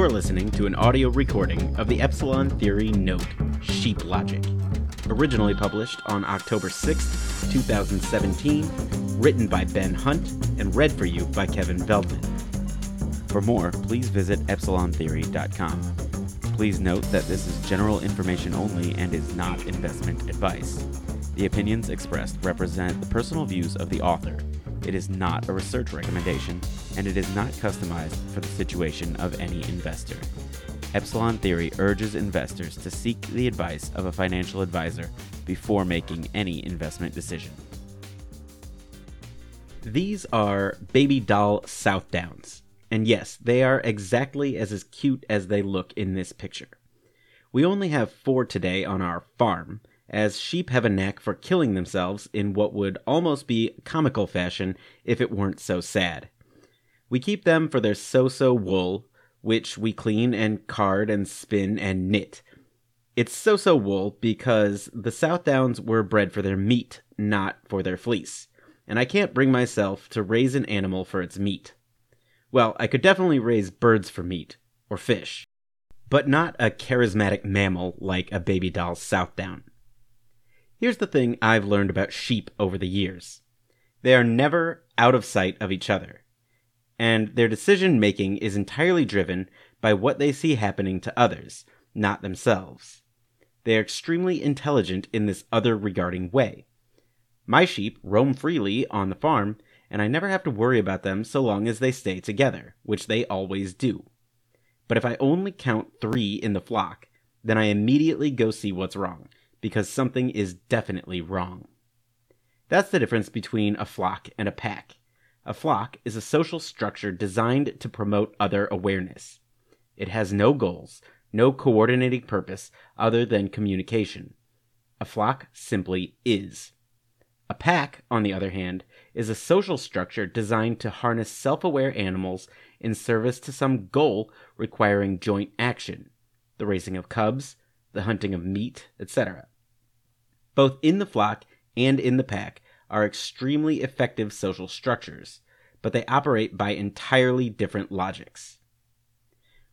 You're listening to an audio recording of the Epsilon Theory Note, Sheep Logic, originally published on October 6, 2017, written by Ben Hunt and read for you by Kevin Veldman. For more, please visit epsilontheory.com. Please note that this is general information only and is not investment advice. The opinions expressed represent the personal views of the author. It is not a research recommendation, and it is not customized for the situation of any investor. Epsilon Theory urges investors to seek the advice of a financial advisor before making any investment decision. These are baby doll Southdowns. And yes, they are exactly as, as cute as they look in this picture. We only have four today on our farm, as sheep have a knack for killing themselves in what would almost be comical fashion if it weren't so sad. We keep them for their so so wool, which we clean and card and spin and knit. It's so so wool because the Southdowns were bred for their meat, not for their fleece, and I can't bring myself to raise an animal for its meat. Well, I could definitely raise birds for meat, or fish, but not a charismatic mammal like a baby doll Southdown. Here's the thing I've learned about sheep over the years they are never out of sight of each other, and their decision making is entirely driven by what they see happening to others, not themselves. They are extremely intelligent in this other regarding way. My sheep roam freely on the farm, and I never have to worry about them so long as they stay together, which they always do. But if I only count three in the flock, then I immediately go see what's wrong, because something is definitely wrong. That's the difference between a flock and a pack. A flock is a social structure designed to promote other awareness. It has no goals, no coordinating purpose other than communication. A flock simply is. A pack, on the other hand, is a social structure designed to harness self aware animals in service to some goal requiring joint action the raising of cubs, the hunting of meat, etc. Both in the flock and in the pack are extremely effective social structures, but they operate by entirely different logics.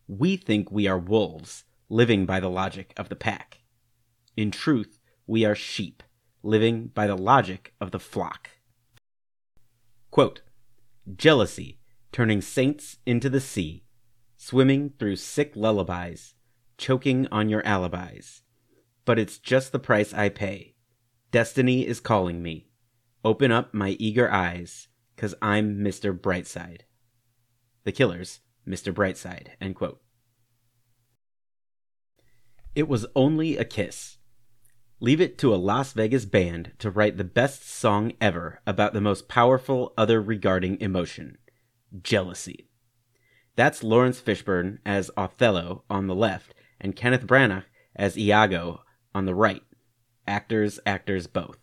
We think we are wolves, living by the logic of the pack. In truth, we are sheep, living by the logic of the flock. Quote, Jealousy, turning saints into the sea, swimming through sick lullabies, choking on your alibis. But it's just the price I pay. Destiny is calling me. Open up my eager eyes, cause I'm Mr. Brightside. The Killers, Mr. Brightside. End quote. It was only a kiss. Leave it to a Las Vegas band to write the best song ever about the most powerful other regarding emotion jealousy. That's Laurence Fishburne as Othello on the left and Kenneth Branagh as Iago on the right. Actors, actors both.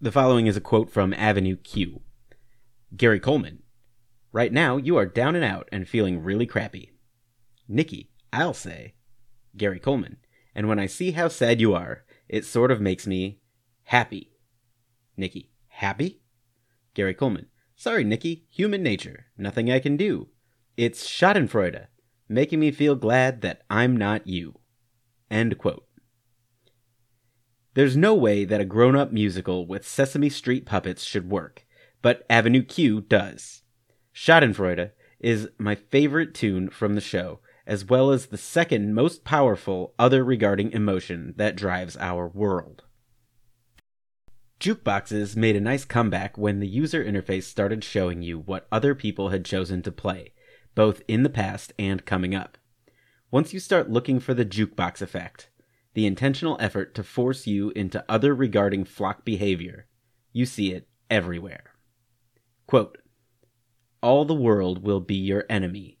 The following is a quote from Avenue Q. Gary Coleman. Right now, you are down and out and feeling really crappy. Nikki, I'll say. Gary Coleman. And when I see how sad you are, it sort of makes me happy. Nikki, happy? Gary Coleman. Sorry, Nikki, human nature. Nothing I can do. It's Schadenfreude, making me feel glad that I'm not you. End quote. There's no way that a grown up musical with Sesame Street puppets should work, but Avenue Q does. Schadenfreude is my favorite tune from the show, as well as the second most powerful other regarding emotion that drives our world. Jukeboxes made a nice comeback when the user interface started showing you what other people had chosen to play, both in the past and coming up. Once you start looking for the jukebox effect, the intentional effort to force you into other regarding flock behavior, you see it everywhere. Quote, All the world will be your enemy,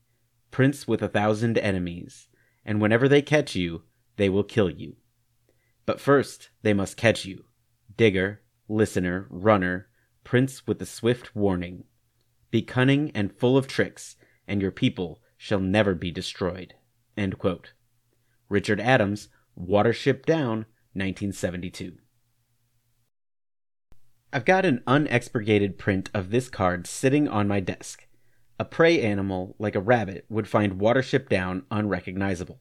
prince with a thousand enemies, and whenever they catch you, they will kill you. But first they must catch you, digger, listener, runner, prince with the swift warning. Be cunning and full of tricks, and your people shall never be destroyed. Richard Adams, Watership Down, 1972. I've got an unexpurgated print of this card sitting on my desk. a prey animal like a rabbit would find Watership Down unrecognizable.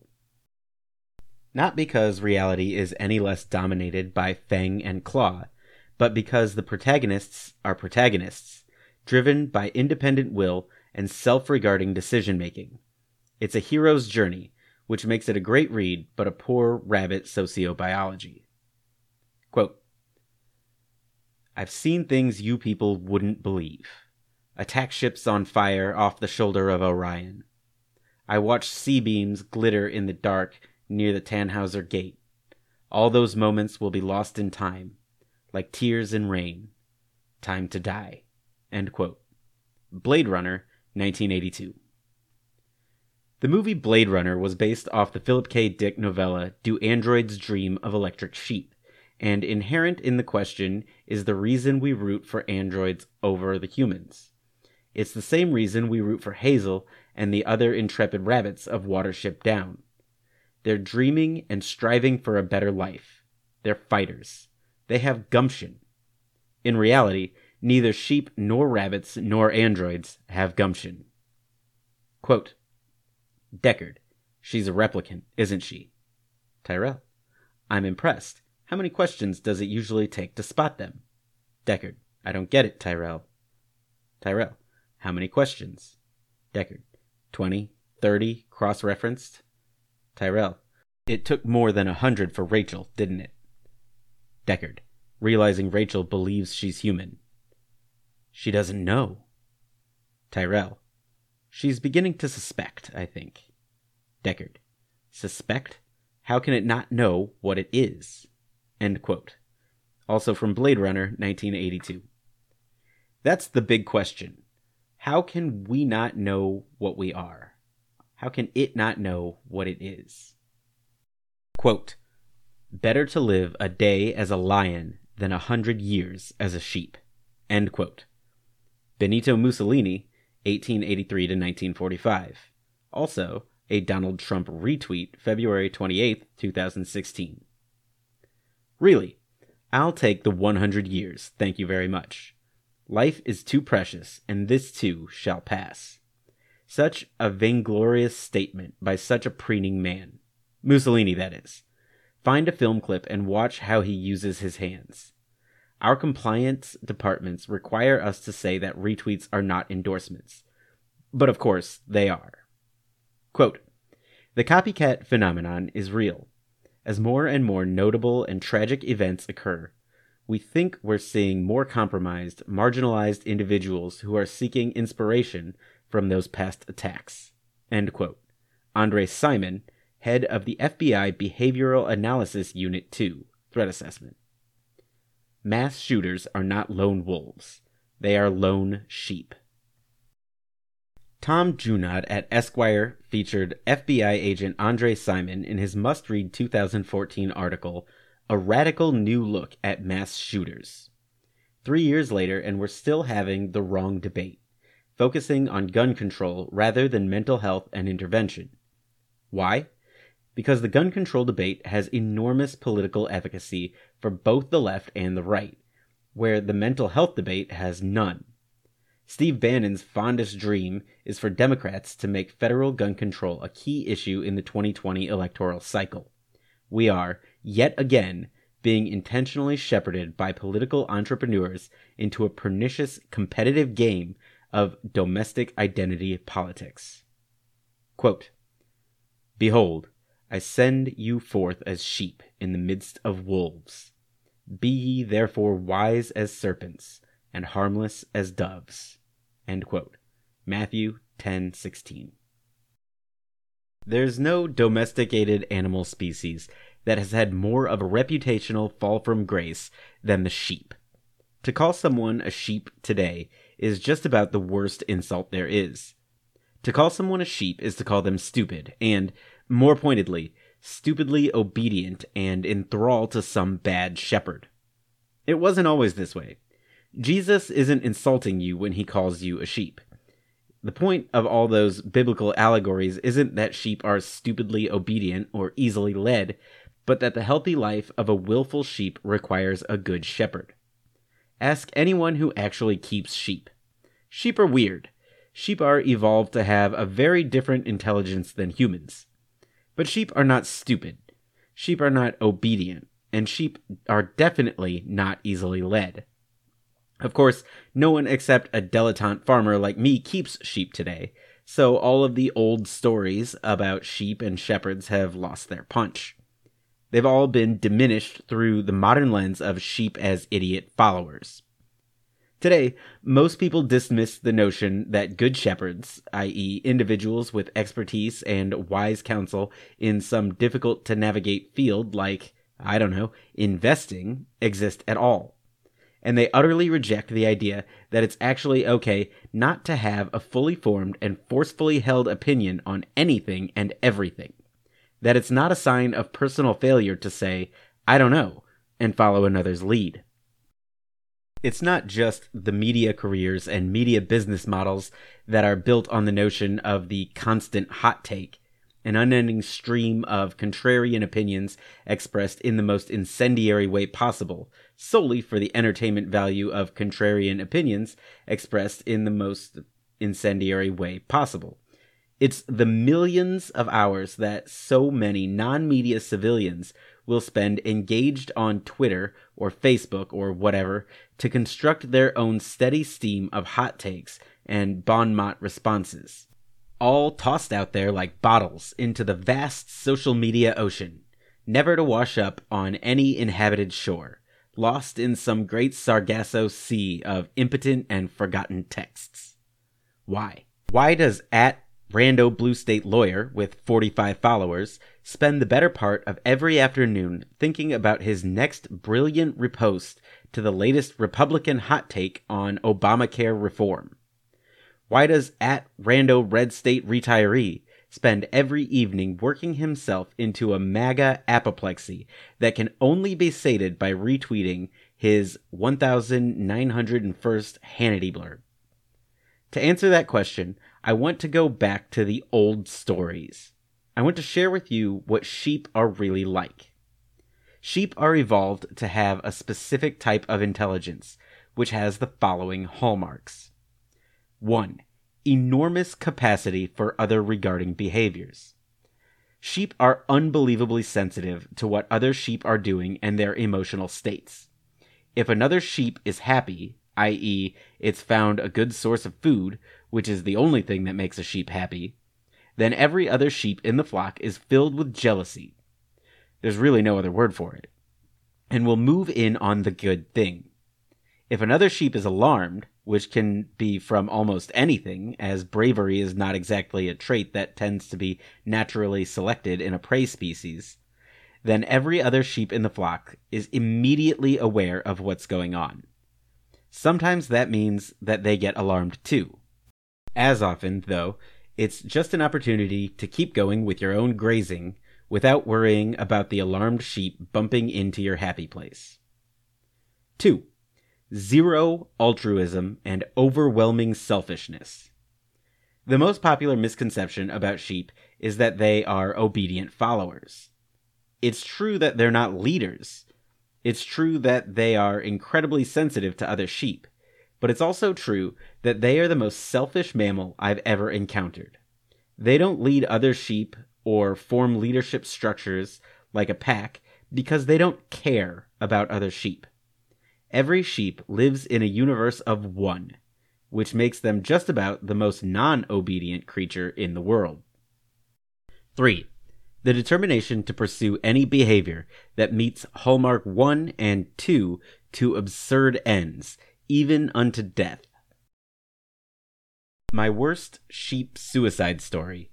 Not because reality is any less dominated by fang and claw, but because the protagonists are protagonists, driven by independent will and self regarding decision making. It's a hero's journey, which makes it a great read, but a poor rabbit sociobiology. Quote I've seen things you people wouldn't believe. Attack ships on fire off the shoulder of Orion. I watched C-beams glitter in the dark near the Tannhauser Gate. All those moments will be lost in time, like tears in rain. Time to die. Blade Runner, 1982. The movie Blade Runner was based off the Philip K. Dick novella Do Androids Dream of Electric Sheep? And inherent in the question is the reason we root for androids over the humans. It's the same reason we root for Hazel and the other intrepid rabbits of Watership Down. They're dreaming and striving for a better life. They're fighters. They have gumption. In reality, neither sheep nor rabbits nor androids have gumption. Quote, Deckard, she's a replicant, isn't she? Tyrell, I'm impressed. How many questions does it usually take to spot them? Deckard, I don't get it, Tyrell. Tyrell, how many questions? Deckard, 20, 30, cross referenced? Tyrell. It took more than a hundred for Rachel, didn't it? Deckard, realizing Rachel believes she's human. She doesn't know. Tyrell. She's beginning to suspect, I think. Deckard. Suspect? How can it not know what it is? End quote. Also from Blade Runner, 1982. That's the big question. How can we not know what we are? How can it not know what it is? Quote, Better to live a day as a lion than a hundred years as a sheep. End quote. Benito Mussolini, 1883 to 1945. Also, a Donald Trump retweet, February 28, 2016. Really, I'll take the 100 years, thank you very much. Life is too precious, and this too shall pass. Such a vainglorious statement by such a preening man. Mussolini, that is. Find a film clip and watch how he uses his hands. Our compliance departments require us to say that retweets are not endorsements. But of course, they are. Quote The copycat phenomenon is real. As more and more notable and tragic events occur, we think we're seeing more compromised, marginalized individuals who are seeking inspiration from those past attacks. End quote. Andre Simon, head of the FBI Behavioral Analysis Unit 2, Threat Assessment. Mass shooters are not lone wolves, they are lone sheep. Tom Junod at Esquire featured FBI agent Andre Simon in his must read 2014 article, A Radical New Look at Mass Shooters. Three years later, and we're still having the wrong debate focusing on gun control rather than mental health and intervention. Why? Because the gun control debate has enormous political efficacy for both the left and the right, where the mental health debate has none. Steve Bannon's fondest dream is for Democrats to make federal gun control a key issue in the 2020 electoral cycle. We are, yet again, being intentionally shepherded by political entrepreneurs into a pernicious competitive game of domestic identity politics. Quote, Behold, I send you forth as sheep in the midst of wolves. Be ye therefore wise as serpents and harmless as doves. Matthew 10:16. There's no domesticated animal species that has had more of a reputational fall from grace than the sheep. To call someone a sheep today is just about the worst insult there is. To call someone a sheep is to call them stupid, and, more pointedly, stupidly obedient and enthralled to some bad shepherd. It wasn't always this way. Jesus isn't insulting you when he calls you a sheep. The point of all those biblical allegories isn't that sheep are stupidly obedient or easily led, but that the healthy life of a willful sheep requires a good shepherd. Ask anyone who actually keeps sheep. Sheep are weird. sheep are evolved to have a very different intelligence than humans. But sheep are not stupid. Sheep are not obedient. And sheep are definitely not easily led. Of course, no one except a dilettante farmer like me keeps sheep today, so all of the old stories about sheep and shepherds have lost their punch. They've all been diminished through the modern lens of sheep as idiot followers. Today, most people dismiss the notion that good shepherds, i.e., individuals with expertise and wise counsel in some difficult to navigate field like, I don't know, investing, exist at all. And they utterly reject the idea that it's actually okay not to have a fully formed and forcefully held opinion on anything and everything. That it's not a sign of personal failure to say, I don't know, and follow another's lead it's not just the media careers and media business models that are built on the notion of the constant hot take, an unending stream of contrarian opinions expressed in the most incendiary way possible, solely for the entertainment value of contrarian opinions expressed in the most incendiary way possible. It's the millions of hours that so many non media civilians will spend engaged on Twitter or Facebook or whatever to construct their own steady stream of hot takes and bon mot responses, all tossed out there like bottles into the vast social media ocean, never to wash up on any inhabited shore, lost in some great Sargasso sea of impotent and forgotten texts. Why? Why does at Rando Blue State lawyer with 45 followers spend the better part of every afternoon thinking about his next brilliant riposte to the latest Republican hot take on Obamacare reform? Why does at Rando Red State retiree spend every evening working himself into a MAGA apoplexy that can only be sated by retweeting his 1901st Hannity blurb? To answer that question, I want to go back to the old stories. I want to share with you what sheep are really like. Sheep are evolved to have a specific type of intelligence, which has the following hallmarks 1. Enormous capacity for other regarding behaviors. Sheep are unbelievably sensitive to what other sheep are doing and their emotional states. If another sheep is happy, i.e., it's found a good source of food, which is the only thing that makes a sheep happy, then every other sheep in the flock is filled with jealousy. There's really no other word for it. And will move in on the good thing. If another sheep is alarmed, which can be from almost anything, as bravery is not exactly a trait that tends to be naturally selected in a prey species, then every other sheep in the flock is immediately aware of what's going on. Sometimes that means that they get alarmed too. As often, though, it's just an opportunity to keep going with your own grazing without worrying about the alarmed sheep bumping into your happy place. 2. Zero altruism and overwhelming selfishness. The most popular misconception about sheep is that they are obedient followers. It's true that they're not leaders. It's true that they are incredibly sensitive to other sheep but it's also true that they are the most selfish mammal I've ever encountered. They don't lead other sheep or form leadership structures like a pack because they don't care about other sheep. Every sheep lives in a universe of one, which makes them just about the most non obedient creature in the world. 3. The determination to pursue any behavior that meets Hallmark 1 and 2 to absurd ends, even unto death. My worst sheep suicide story.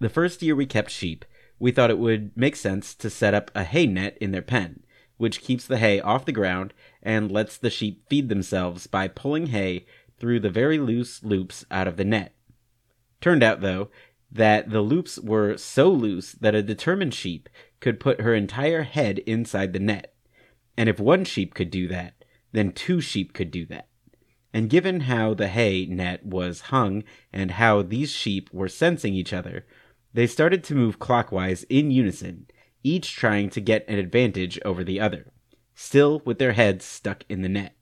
The first year we kept sheep, we thought it would make sense to set up a hay net in their pen, which keeps the hay off the ground and lets the sheep feed themselves by pulling hay through the very loose loops out of the net. Turned out, though, that the loops were so loose that a determined sheep could put her entire head inside the net. And if one sheep could do that, then two sheep could do that. And given how the hay net was hung and how these sheep were sensing each other, they started to move clockwise in unison, each trying to get an advantage over the other, still with their heads stuck in the net.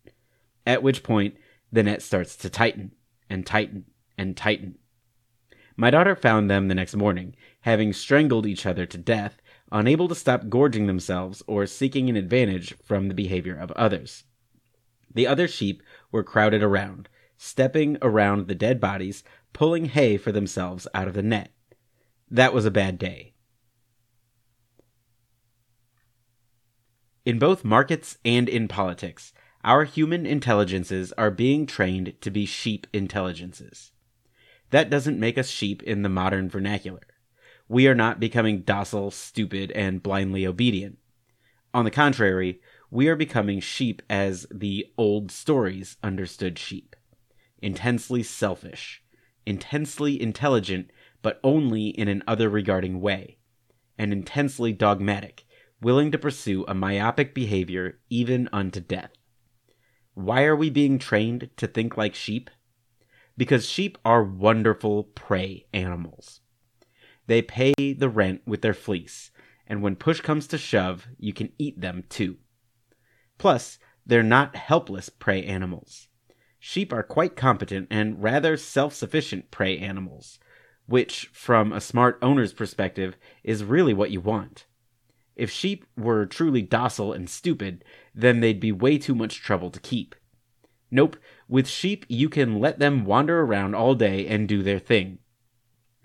At which point, the net starts to tighten and tighten and tighten. My daughter found them the next morning, having strangled each other to death, unable to stop gorging themselves or seeking an advantage from the behavior of others. The other sheep were crowded around, stepping around the dead bodies, pulling hay for themselves out of the net. That was a bad day. In both markets and in politics, our human intelligences are being trained to be sheep intelligences. That doesn't make us sheep in the modern vernacular. We are not becoming docile, stupid, and blindly obedient. On the contrary, we are becoming sheep as the old stories understood sheep intensely selfish, intensely intelligent, but only in an other regarding way, and intensely dogmatic, willing to pursue a myopic behavior even unto death. Why are we being trained to think like sheep? Because sheep are wonderful prey animals. They pay the rent with their fleece, and when push comes to shove, you can eat them too. Plus, they're not helpless prey animals. Sheep are quite competent and rather self sufficient prey animals, which, from a smart owner's perspective, is really what you want. If sheep were truly docile and stupid, then they'd be way too much trouble to keep. Nope, with sheep you can let them wander around all day and do their thing.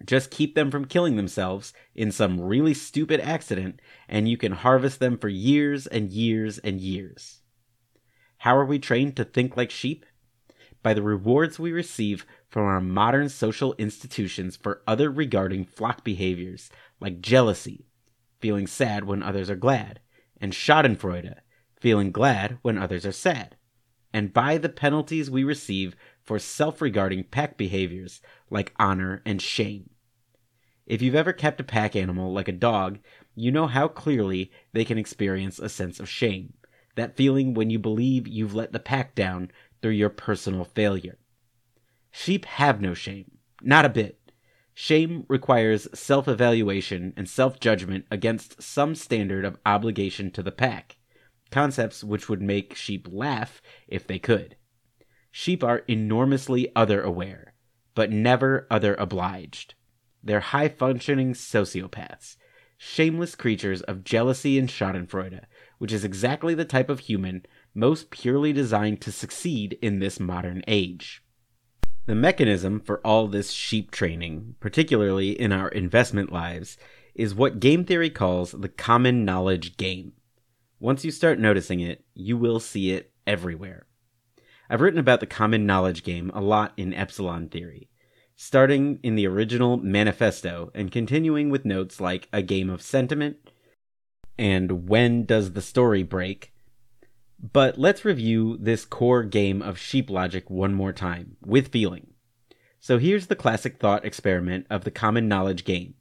Just keep them from killing themselves in some really stupid accident, and you can harvest them for years and years and years. How are we trained to think like sheep? By the rewards we receive from our modern social institutions for other regarding flock behaviors like jealousy, feeling sad when others are glad, and schadenfreude, feeling glad when others are sad, and by the penalties we receive for self regarding pack behaviors like honor and shame. If you've ever kept a pack animal like a dog, you know how clearly they can experience a sense of shame. That feeling when you believe you've let the pack down through your personal failure. Sheep have no shame, not a bit. Shame requires self evaluation and self judgment against some standard of obligation to the pack, concepts which would make sheep laugh if they could. Sheep are enormously other aware, but never other obliged. They're high functioning sociopaths, shameless creatures of jealousy and schadenfreude, which is exactly the type of human most purely designed to succeed in this modern age. The mechanism for all this sheep training, particularly in our investment lives, is what game theory calls the common knowledge game. Once you start noticing it, you will see it everywhere. I've written about the common knowledge game a lot in Epsilon Theory, starting in the original manifesto and continuing with notes like a game of sentiment and when does the story break. But let's review this core game of sheep logic one more time, with feeling. So here's the classic thought experiment of the common knowledge game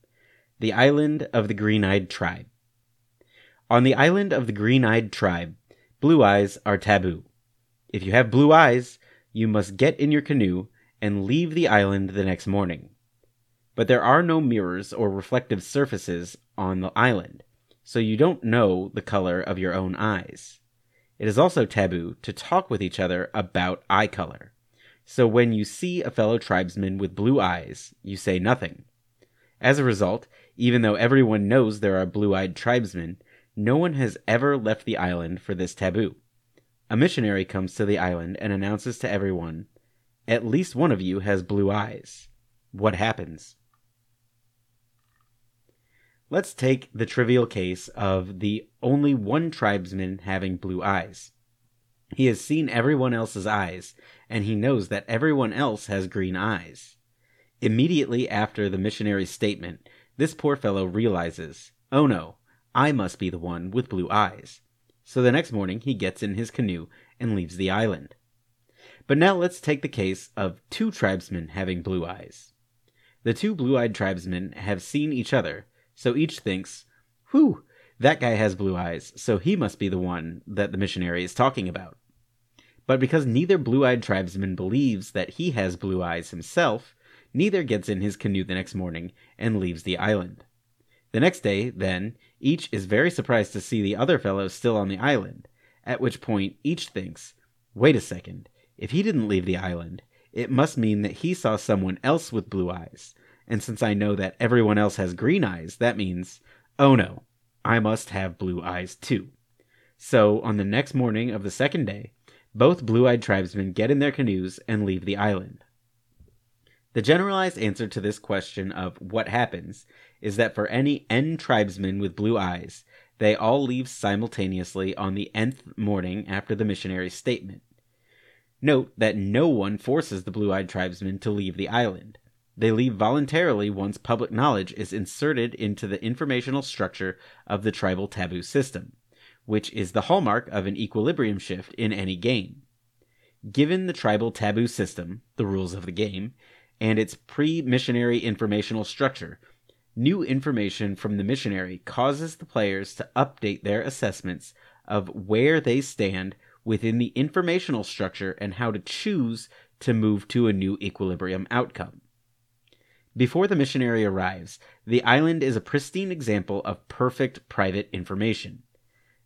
the island of the green eyed tribe. On the island of the green eyed tribe, blue eyes are taboo. If you have blue eyes, you must get in your canoe and leave the island the next morning. But there are no mirrors or reflective surfaces on the island, so you don't know the color of your own eyes. It is also taboo to talk with each other about eye color. So when you see a fellow tribesman with blue eyes, you say nothing. As a result, even though everyone knows there are blue eyed tribesmen, no one has ever left the island for this taboo. A missionary comes to the island and announces to everyone, At least one of you has blue eyes. What happens? Let's take the trivial case of the only one tribesman having blue eyes. He has seen everyone else's eyes, and he knows that everyone else has green eyes. Immediately after the missionary's statement, this poor fellow realizes, oh no, I must be the one with blue eyes. So the next morning he gets in his canoe and leaves the island. But now let's take the case of two tribesmen having blue eyes. The two blue eyed tribesmen have seen each other, so each thinks, whew, that guy has blue eyes, so he must be the one that the missionary is talking about. But because neither blue eyed tribesman believes that he has blue eyes himself, neither gets in his canoe the next morning and leaves the island. The next day, then, each is very surprised to see the other fellow still on the island, at which point each thinks, wait a second, if he didn't leave the island, it must mean that he saw someone else with blue eyes. And since I know that everyone else has green eyes, that means, oh no, I must have blue eyes too. So, on the next morning of the second day, both blue eyed tribesmen get in their canoes and leave the island. The generalized answer to this question of what happens is that for any N tribesmen with blue eyes, they all leave simultaneously on the nth morning after the missionary's statement. Note that no one forces the blue eyed tribesmen to leave the island. They leave voluntarily once public knowledge is inserted into the informational structure of the tribal taboo system, which is the hallmark of an equilibrium shift in any game. Given the tribal taboo system, the rules of the game, and its pre missionary informational structure, new information from the missionary causes the players to update their assessments of where they stand within the informational structure and how to choose to move to a new equilibrium outcome. Before the missionary arrives, the island is a pristine example of perfect private information.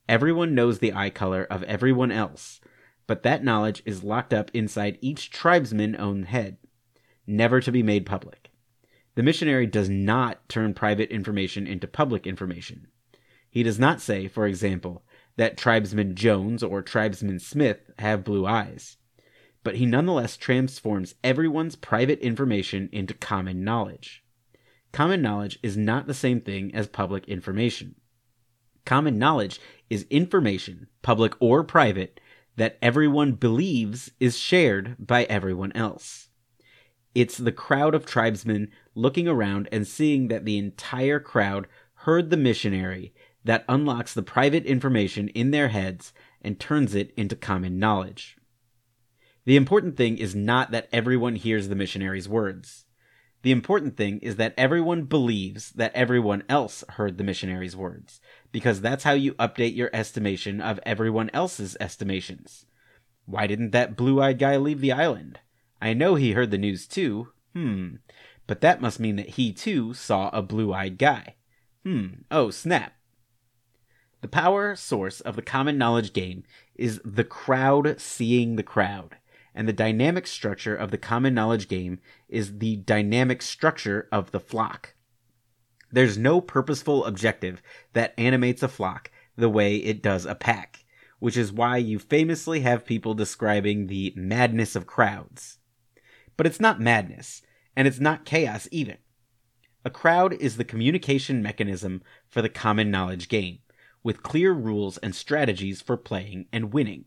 Everyone knows the eye color of everyone else, but that knowledge is locked up inside each tribesman's own head, never to be made public. The missionary does not turn private information into public information. He does not say, for example, that tribesman Jones or tribesman Smith have blue eyes, but he nonetheless transforms everyone's private information into common knowledge. Common knowledge is not the same thing as public information. Common knowledge is information, public or private, that everyone believes is shared by everyone else. It's the crowd of tribesmen looking around and seeing that the entire crowd heard the missionary that unlocks the private information in their heads and turns it into common knowledge. The important thing is not that everyone hears the missionary's words. The important thing is that everyone believes that everyone else heard the missionary's words, because that's how you update your estimation of everyone else's estimations. Why didn't that blue eyed guy leave the island? I know he heard the news too. Hmm. But that must mean that he too saw a blue eyed guy. Hmm. Oh, snap. The power source of the common knowledge game is the crowd seeing the crowd, and the dynamic structure of the common knowledge game is the dynamic structure of the flock. There's no purposeful objective that animates a flock the way it does a pack, which is why you famously have people describing the madness of crowds. But it's not madness, and it's not chaos either. A crowd is the communication mechanism for the common knowledge game, with clear rules and strategies for playing and winning.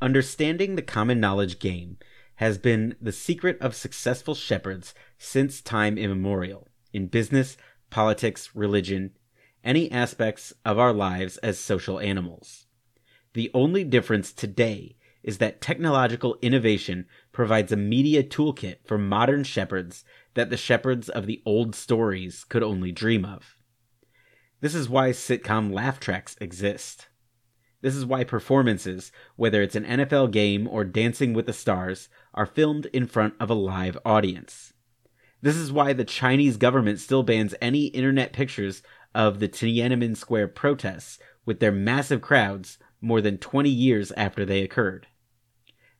Understanding the common knowledge game has been the secret of successful shepherds since time immemorial, in business, politics, religion, any aspects of our lives as social animals. The only difference today is that technological innovation provides a media toolkit for modern shepherds that the shepherds of the old stories could only dream of. This is why sitcom laugh tracks exist. This is why performances, whether it's an NFL game or Dancing with the Stars, are filmed in front of a live audience. This is why the Chinese government still bans any internet pictures of the Tiananmen Square protests with their massive crowds more than 20 years after they occurred.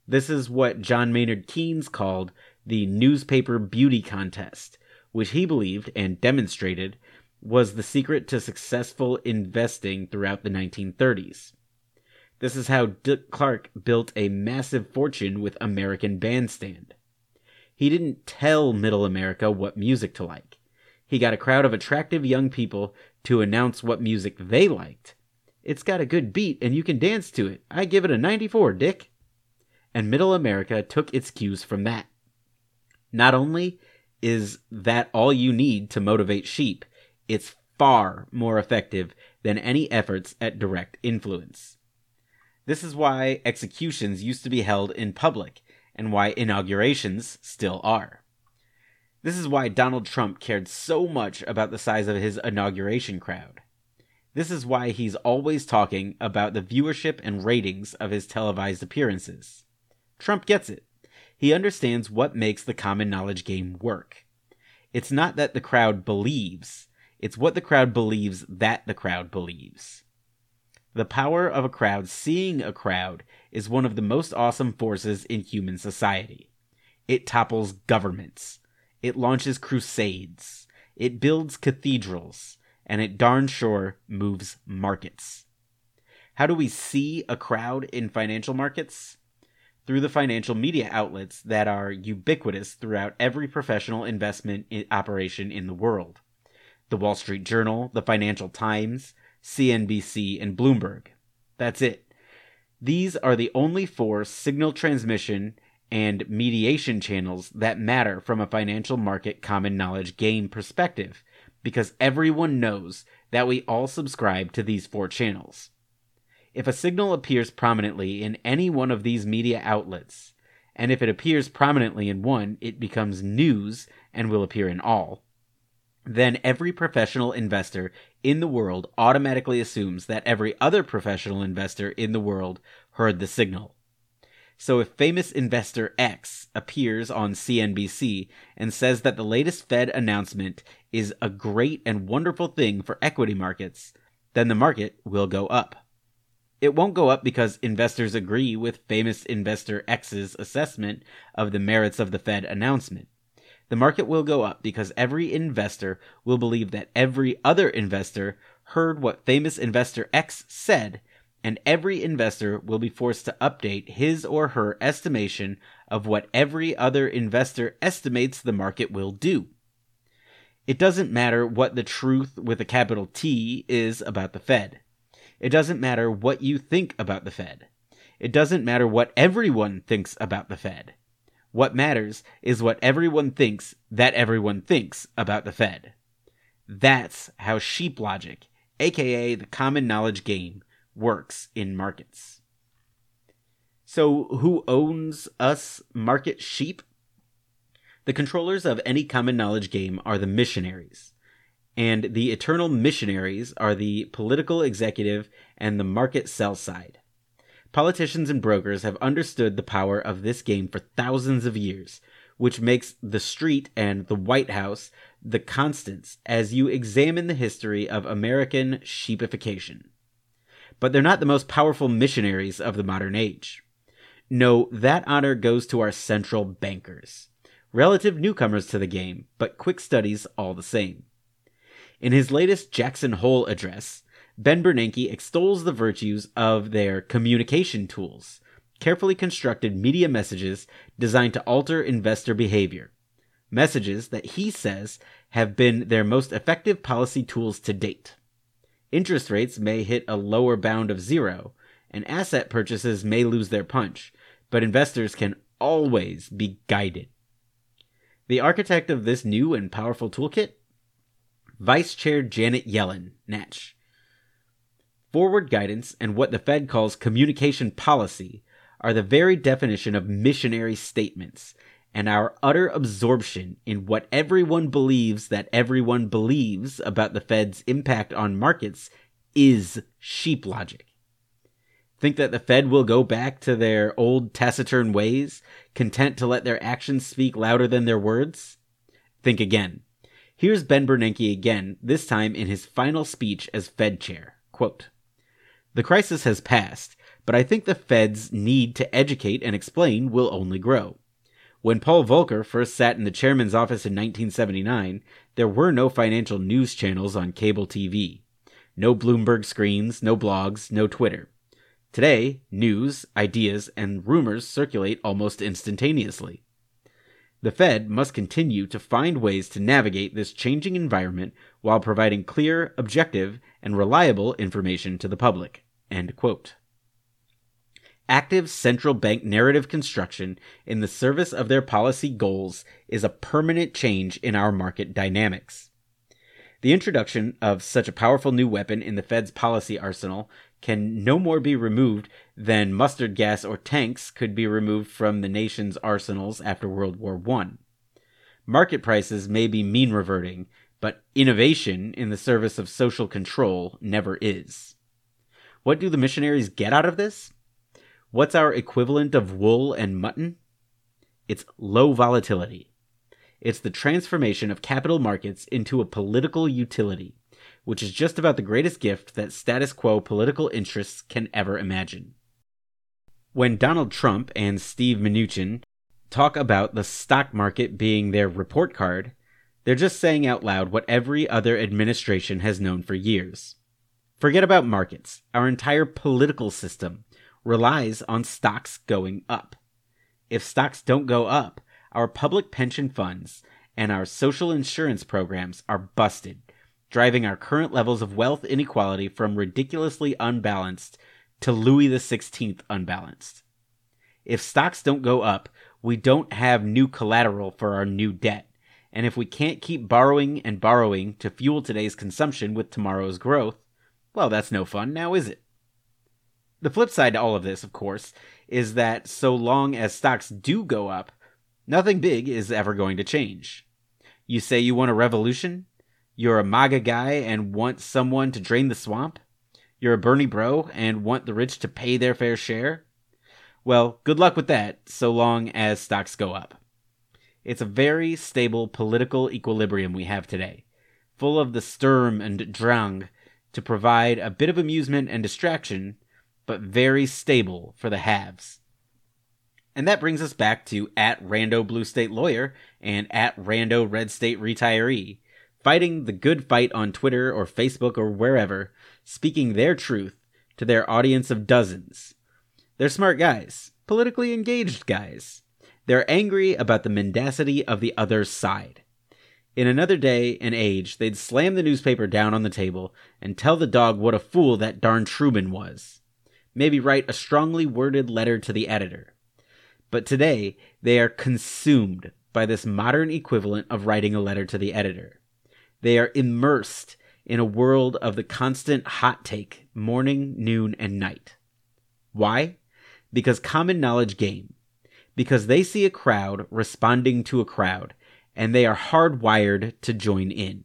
This is what John Maynard Keynes called the newspaper beauty contest, which he believed and demonstrated was the secret to successful investing throughout the 1930s. This is how Dick Clark built a massive fortune with American Bandstand. He didn't tell Middle America what music to like. He got a crowd of attractive young people to announce what music they liked. It's got a good beat and you can dance to it. I give it a 94, Dick and Middle America took its cues from that. Not only is that all you need to motivate sheep, it's far more effective than any efforts at direct influence. This is why executions used to be held in public, and why inaugurations still are. This is why Donald Trump cared so much about the size of his inauguration crowd. This is why he's always talking about the viewership and ratings of his televised appearances. Trump gets it. He understands what makes the common knowledge game work. It's not that the crowd believes, it's what the crowd believes that the crowd believes. The power of a crowd seeing a crowd is one of the most awesome forces in human society. It topples governments. It launches crusades. It builds cathedrals. And it darn sure moves markets. How do we see a crowd in financial markets? Through the financial media outlets that are ubiquitous throughout every professional investment operation in the world the Wall Street Journal, the Financial Times, CNBC, and Bloomberg. That's it. These are the only four signal transmission and mediation channels that matter from a financial market common knowledge game perspective, because everyone knows that we all subscribe to these four channels. If a signal appears prominently in any one of these media outlets, and if it appears prominently in one, it becomes news and will appear in all, then every professional investor in the world automatically assumes that every other professional investor in the world heard the signal. So if famous investor X appears on CNBC and says that the latest Fed announcement is a great and wonderful thing for equity markets, then the market will go up. It won't go up because investors agree with famous investor X's assessment of the merits of the Fed announcement. The market will go up because every investor will believe that every other investor heard what famous investor X said, and every investor will be forced to update his or her estimation of what every other investor estimates the market will do. It doesn't matter what the truth with a capital T is about the Fed. It doesn't matter what you think about the Fed. It doesn't matter what everyone thinks about the Fed. What matters is what everyone thinks that everyone thinks about the Fed. That's how sheep logic, aka the common knowledge game, works in markets. So, who owns us market sheep? The controllers of any common knowledge game are the missionaries, and the eternal missionaries are the political executive and the market sell side. Politicians and brokers have understood the power of this game for thousands of years, which makes the street and the White House the constants as you examine the history of American sheepification. But they're not the most powerful missionaries of the modern age. No, that honor goes to our central bankers, relative newcomers to the game, but quick studies all the same. In his latest Jackson Hole address, Ben Bernanke extols the virtues of their communication tools, carefully constructed media messages designed to alter investor behavior. Messages that he says have been their most effective policy tools to date. Interest rates may hit a lower bound of zero, and asset purchases may lose their punch, but investors can always be guided. The architect of this new and powerful toolkit? Vice Chair Janet Yellen, Natch forward guidance, and what the Fed calls communication policy are the very definition of missionary statements, and our utter absorption in what everyone believes that everyone believes about the Fed's impact on markets is sheep logic. Think that the Fed will go back to their old taciturn ways, content to let their actions speak louder than their words? Think again. Here's Ben Bernanke again, this time in his final speech as Fed chair. Quote, the crisis has passed, but I think the Fed's need to educate and explain will only grow. When Paul Volcker first sat in the chairman's office in 1979, there were no financial news channels on cable TV. No Bloomberg screens, no blogs, no Twitter. Today, news, ideas, and rumors circulate almost instantaneously. The Fed must continue to find ways to navigate this changing environment while providing clear, objective, and reliable information to the public. Active central bank narrative construction in the service of their policy goals is a permanent change in our market dynamics. The introduction of such a powerful new weapon in the Fed's policy arsenal can no more be removed than mustard gas or tanks could be removed from the nation's arsenals after World War I. Market prices may be mean reverting, but innovation in the service of social control never is. What do the missionaries get out of this? What's our equivalent of wool and mutton? It's low volatility. It's the transformation of capital markets into a political utility, which is just about the greatest gift that status quo political interests can ever imagine. When Donald Trump and Steve Mnuchin talk about the stock market being their report card, they're just saying out loud what every other administration has known for years. Forget about markets. Our entire political system relies on stocks going up. If stocks don't go up, our public pension funds and our social insurance programs are busted, driving our current levels of wealth inequality from ridiculously unbalanced to Louis XVI unbalanced. If stocks don't go up, we don't have new collateral for our new debt. And if we can't keep borrowing and borrowing to fuel today's consumption with tomorrow's growth, well, that's no fun, now is it? The flip side to all of this, of course, is that so long as stocks do go up, nothing big is ever going to change. You say you want a revolution? You're a MAGA guy and want someone to drain the swamp? You're a Bernie bro and want the rich to pay their fair share? Well, good luck with that, so long as stocks go up. It's a very stable political equilibrium we have today, full of the Sturm and Drang to provide a bit of amusement and distraction, but very stable for the haves. And that brings us back to at Rando Blue State Lawyer and at Rando Red State Retiree, fighting the good fight on Twitter or Facebook or wherever, speaking their truth to their audience of dozens. They're smart guys, politically engaged guys. They're angry about the mendacity of the other side. In another day and age, they'd slam the newspaper down on the table and tell the dog what a fool that darn Truman was. Maybe write a strongly worded letter to the editor. But today, they are consumed by this modern equivalent of writing a letter to the editor. They are immersed in a world of the constant hot take, morning, noon, and night. Why? Because common knowledge game because they see a crowd responding to a crowd and they are hardwired to join in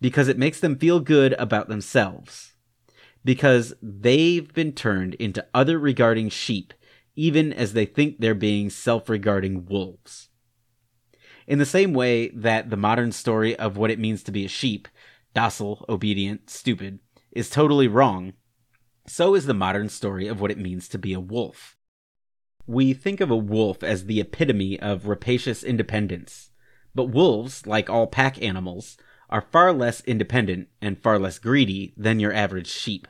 because it makes them feel good about themselves because they've been turned into other regarding sheep even as they think they're being self-regarding wolves in the same way that the modern story of what it means to be a sheep docile obedient stupid is totally wrong so is the modern story of what it means to be a wolf we think of a wolf as the epitome of rapacious independence, but wolves, like all pack animals, are far less independent and far less greedy than your average sheep.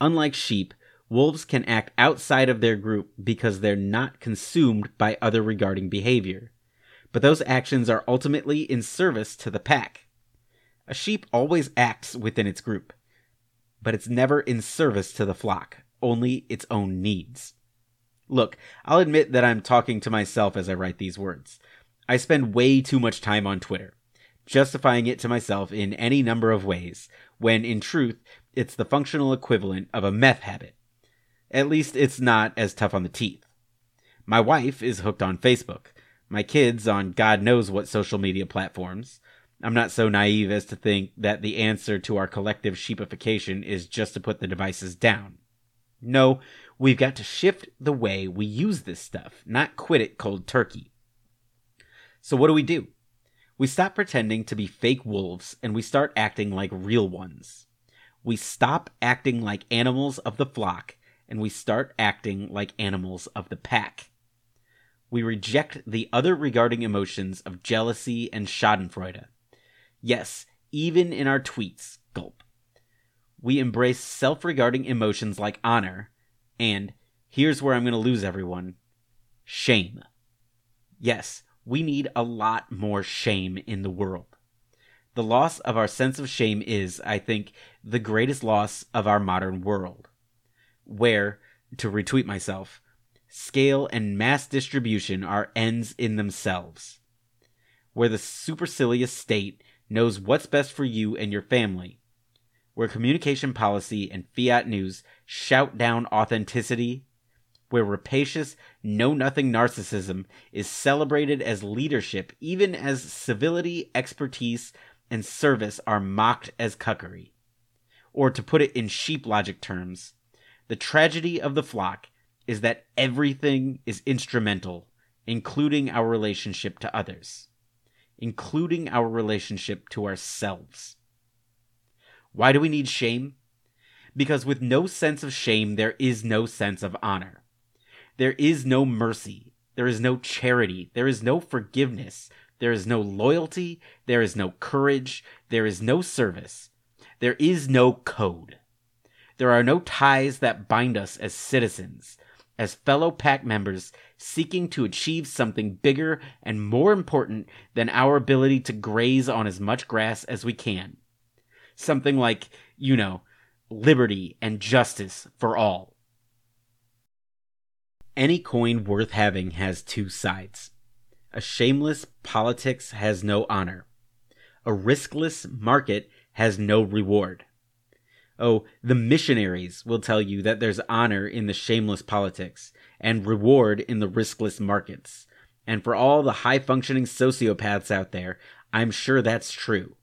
Unlike sheep, wolves can act outside of their group because they're not consumed by other regarding behavior, but those actions are ultimately in service to the pack. A sheep always acts within its group, but it's never in service to the flock, only its own needs. Look, I'll admit that I'm talking to myself as I write these words. I spend way too much time on Twitter, justifying it to myself in any number of ways, when in truth, it's the functional equivalent of a meth habit. At least it's not as tough on the teeth. My wife is hooked on Facebook, my kids on God knows what social media platforms. I'm not so naive as to think that the answer to our collective sheepification is just to put the devices down. No, we've got to shift the way we use this stuff, not quit it cold turkey. So, what do we do? We stop pretending to be fake wolves and we start acting like real ones. We stop acting like animals of the flock and we start acting like animals of the pack. We reject the other regarding emotions of jealousy and schadenfreude. Yes, even in our tweets, gulp. We embrace self regarding emotions like honor and here's where I'm going to lose everyone shame. Yes, we need a lot more shame in the world. The loss of our sense of shame is, I think, the greatest loss of our modern world. Where, to retweet myself, scale and mass distribution are ends in themselves. Where the supercilious state knows what's best for you and your family, where communication policy and fiat news shout down authenticity, where rapacious, know nothing narcissism is celebrated as leadership, even as civility, expertise, and service are mocked as cuckery. Or to put it in sheep logic terms, the tragedy of the flock is that everything is instrumental, including our relationship to others, including our relationship to ourselves. Why do we need shame? Because with no sense of shame, there is no sense of honor. There is no mercy, There is no charity. There is no forgiveness. There is no loyalty. There is no courage. There is no service. There is no code. There are no ties that bind us as citizens, as fellow pack members seeking to achieve something bigger and more important than our ability to graze on as much grass as we can. Something like, you know, liberty and justice for all. Any coin worth having has two sides. A shameless politics has no honor. A riskless market has no reward. Oh, the missionaries will tell you that there's honor in the shameless politics and reward in the riskless markets. And for all the high functioning sociopaths out there, I'm sure that's true.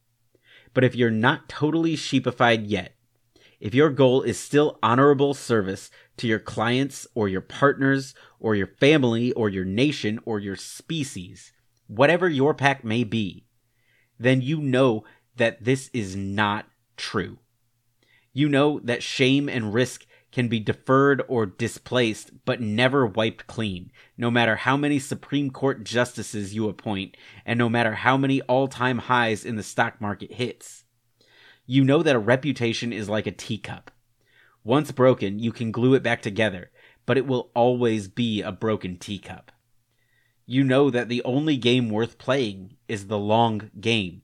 But if you're not totally sheepified yet, if your goal is still honorable service to your clients or your partners or your family or your nation or your species, whatever your pack may be, then you know that this is not true. You know that shame and risk can be deferred or displaced, but never wiped clean, no matter how many Supreme Court justices you appoint, and no matter how many all time highs in the stock market hits. You know that a reputation is like a teacup. Once broken, you can glue it back together, but it will always be a broken teacup. You know that the only game worth playing is the long game.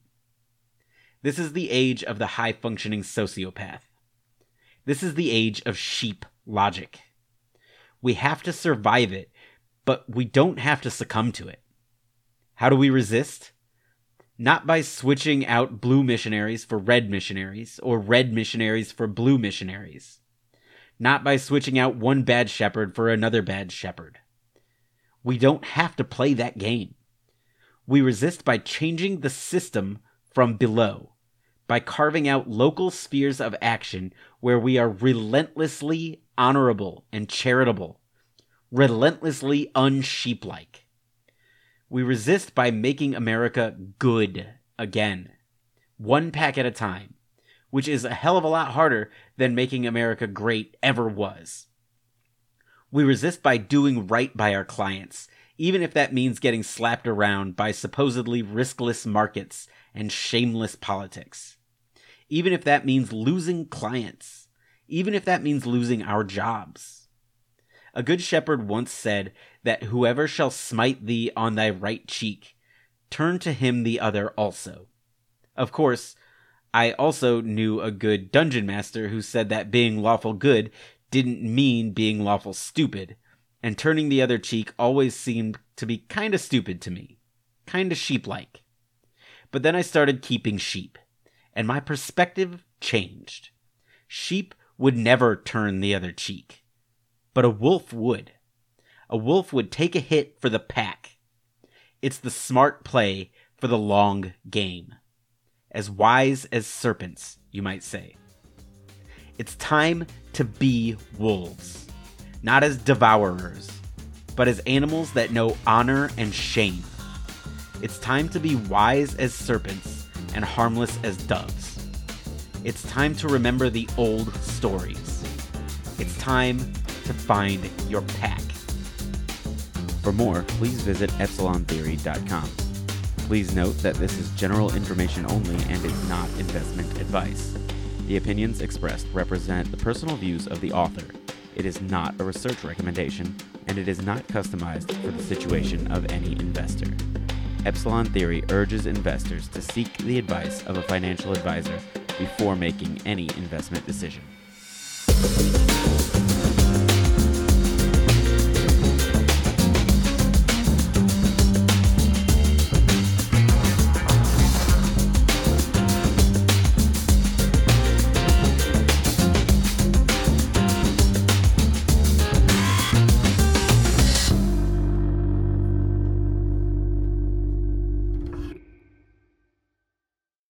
This is the age of the high functioning sociopath. This is the age of sheep logic. We have to survive it, but we don't have to succumb to it. How do we resist? Not by switching out blue missionaries for red missionaries, or red missionaries for blue missionaries. Not by switching out one bad shepherd for another bad shepherd. We don't have to play that game. We resist by changing the system from below by carving out local spheres of action where we are relentlessly honorable and charitable, relentlessly unsheeplike. We resist by making America good again, one pack at a time, which is a hell of a lot harder than making America great ever was. We resist by doing right by our clients, even if that means getting slapped around by supposedly riskless markets and shameless politics even if that means losing clients, even if that means losing our jobs. A good shepherd once said that whoever shall smite thee on thy right cheek, turn to him the other also. Of course, I also knew a good dungeon master who said that being lawful good didn't mean being lawful stupid, and turning the other cheek always seemed to be kinda stupid to me, kinda sheep like. But then I started keeping sheep and my perspective changed. Sheep would never turn the other cheek, but a wolf would. A wolf would take a hit for the pack. It's the smart play for the long game. As wise as serpents, you might say. It's time to be wolves, not as devourers, but as animals that know honor and shame. It's time to be wise as serpents and harmless as doves. It's time to remember the old stories. It's time to find your pack. For more, please visit epsilontheory.com. Please note that this is general information only and is not investment advice. The opinions expressed represent the personal views of the author. It is not a research recommendation, and it is not customized for the situation of any investor. Epsilon Theory urges investors to seek the advice of a financial advisor before making any investment decision.